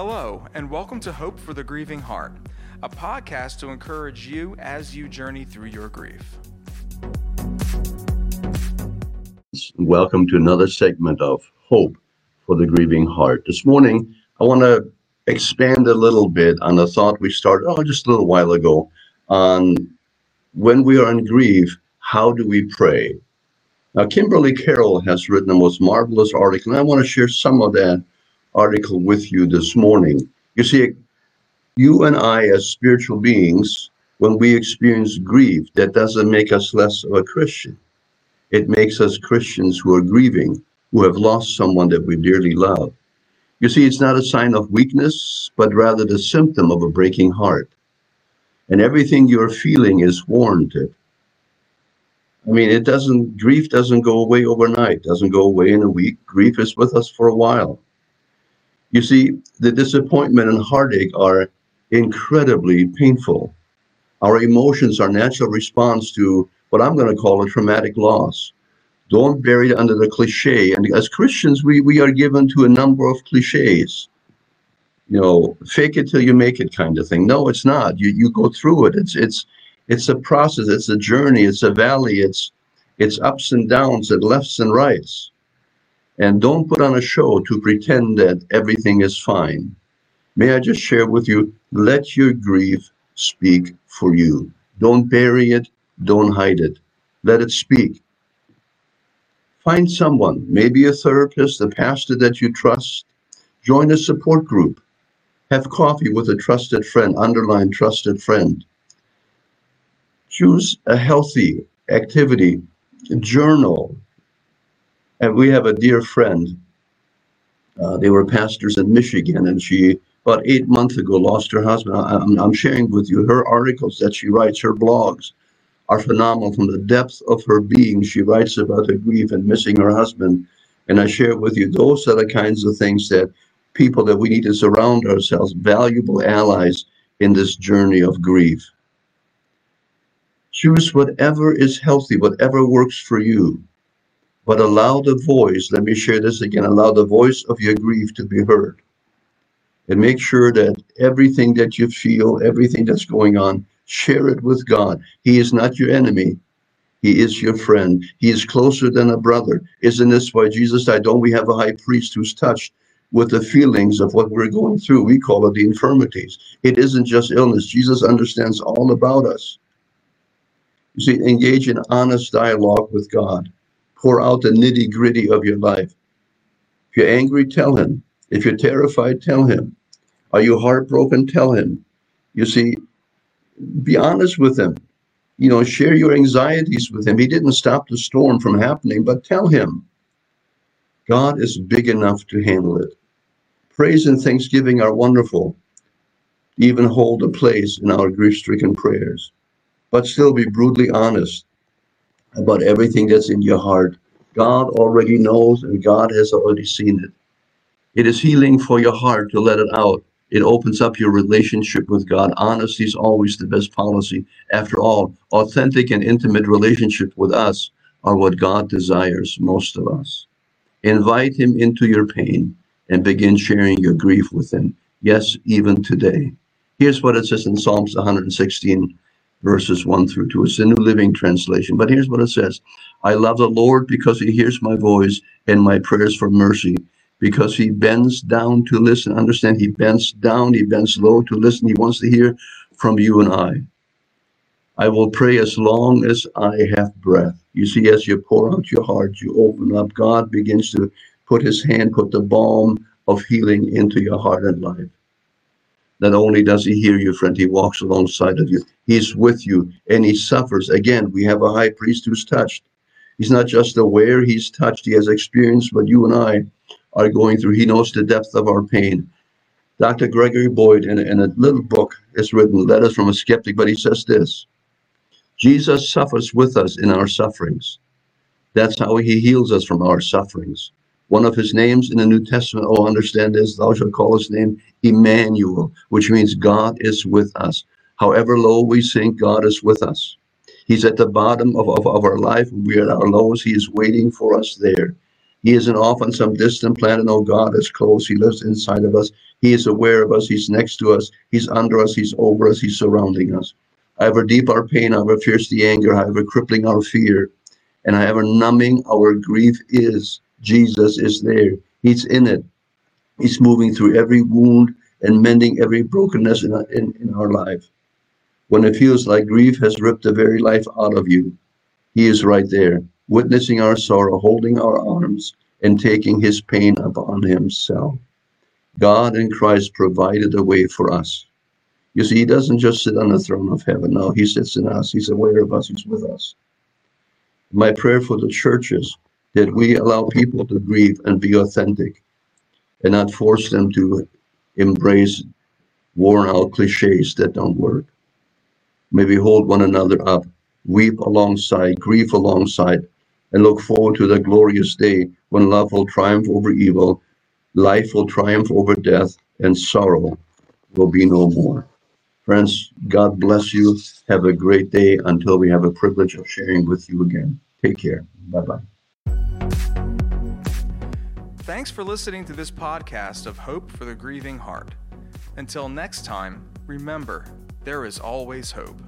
Hello, and welcome to Hope for the Grieving Heart, a podcast to encourage you as you journey through your grief. Welcome to another segment of Hope for the Grieving Heart. This morning, I want to expand a little bit on a thought we started, oh, just a little while ago, on when we are in grief, how do we pray? Now, Kimberly Carroll has written the most marvelous article, and I want to share some of that article with you this morning. You see, you and I, as spiritual beings, when we experience grief, that doesn't make us less of a Christian. It makes us Christians who are grieving, who have lost someone that we dearly love. You see, it's not a sign of weakness, but rather the symptom of a breaking heart. And everything you're feeling is warranted. I mean, it doesn't, grief doesn't go away overnight, doesn't go away in a week. Grief is with us for a while. You see, the disappointment and heartache are incredibly painful. Our emotions are natural response to what I'm going to call a traumatic loss. Don't bury it under the cliche. And as Christians, we, we are given to a number of cliches. You know, fake it till you make it kind of thing. No, it's not. You you go through it. It's it's it's a process. It's a journey. It's a valley. It's it's ups and downs. and lefts and rights. And don't put on a show to pretend that everything is fine. May I just share with you, let your grief speak for you. Don't bury it, don't hide it. Let it speak. Find someone, maybe a therapist, a pastor that you trust. Join a support group. Have coffee with a trusted friend, underline trusted friend. Choose a healthy activity, journal, and we have a dear friend. Uh, they were pastors in Michigan, and she about eight months ago lost her husband. I'm, I'm sharing with you her articles that she writes, her blogs are phenomenal from the depth of her being. She writes about her grief and missing her husband. And I share with you those are the kinds of things that people that we need to surround ourselves, valuable allies in this journey of grief. Choose whatever is healthy, whatever works for you but allow the voice, let me share this again, allow the voice of your grief to be heard. And make sure that everything that you feel, everything that's going on, share it with God. He is not your enemy. He is your friend. He is closer than a brother. Isn't this why Jesus died? Don't we have a high priest who's touched with the feelings of what we're going through? We call it the infirmities. It isn't just illness. Jesus understands all about us. You see, engage in honest dialogue with God pour out the nitty gritty of your life. If you're angry, tell him. If you're terrified, tell him. Are you heartbroken? Tell him. You see, be honest with him. You know, share your anxieties with him. He didn't stop the storm from happening, but tell him. God is big enough to handle it. Praise and thanksgiving are wonderful, even hold a place in our grief stricken prayers. But still be brutally honest about everything that's in your heart. God already knows and God has already seen it. It is healing for your heart to let it out. It opens up your relationship with God. Honesty is always the best policy. After all, authentic and intimate relationship with us are what God desires most of us. Invite him into your pain and begin sharing your grief with him. Yes, even today. Here's what it says in Psalms 116 verses 1 through 2. It's the New Living Translation. But here's what it says I love the Lord because he hears my voice and my prayers for mercy, because he bends down to listen. Understand, he bends down, he bends low to listen. He wants to hear from you and I. I will pray as long as I have breath. You see, as you pour out your heart, you open up, God begins to put his hand, put the balm of healing into your heart and life. Not only does he hear you, friend, he walks alongside of you. He's with you and he suffers. Again, we have a high priest who's touched. He's not just aware, he's touched. He has experienced what you and I are going through. He knows the depth of our pain. Dr. Gregory Boyd, in a, in a little book, is written, Letters from a Skeptic, but he says this Jesus suffers with us in our sufferings. That's how he heals us from our sufferings. One of his names in the New Testament, oh, understand this, thou shalt call his name Emmanuel, which means God is with us. However low we sink, God is with us. He's at the bottom of, of, of our life. We are at our lows. He is waiting for us there. He isn't off on some distant planet. No, God is close. He lives inside of us. He is aware of us. He's next to us. He's under us. He's over us. He's surrounding us. However deep our pain, however fierce the anger, however crippling our fear, and however numbing our grief is, Jesus is there. He's in it. He's moving through every wound and mending every brokenness in, in, in our life. When it feels like grief has ripped the very life out of you, He is right there, witnessing our sorrow, holding our arms, and taking His pain upon Himself. God in Christ provided a way for us. You see, He doesn't just sit on the throne of heaven. No, He sits in us. He's aware of us. He's with us. My prayer for the churches that we allow people to grieve and be authentic and not force them to embrace worn out cliches that don't work. Maybe hold one another up, weep alongside, grieve alongside, and look forward to the glorious day when love will triumph over evil, life will triumph over death, and sorrow will be no more. Friends, God bless you. Have a great day until we have a privilege of sharing with you again. Take care. Bye bye. Thanks for listening to this podcast of Hope for the Grieving Heart. Until next time, remember, there is always hope.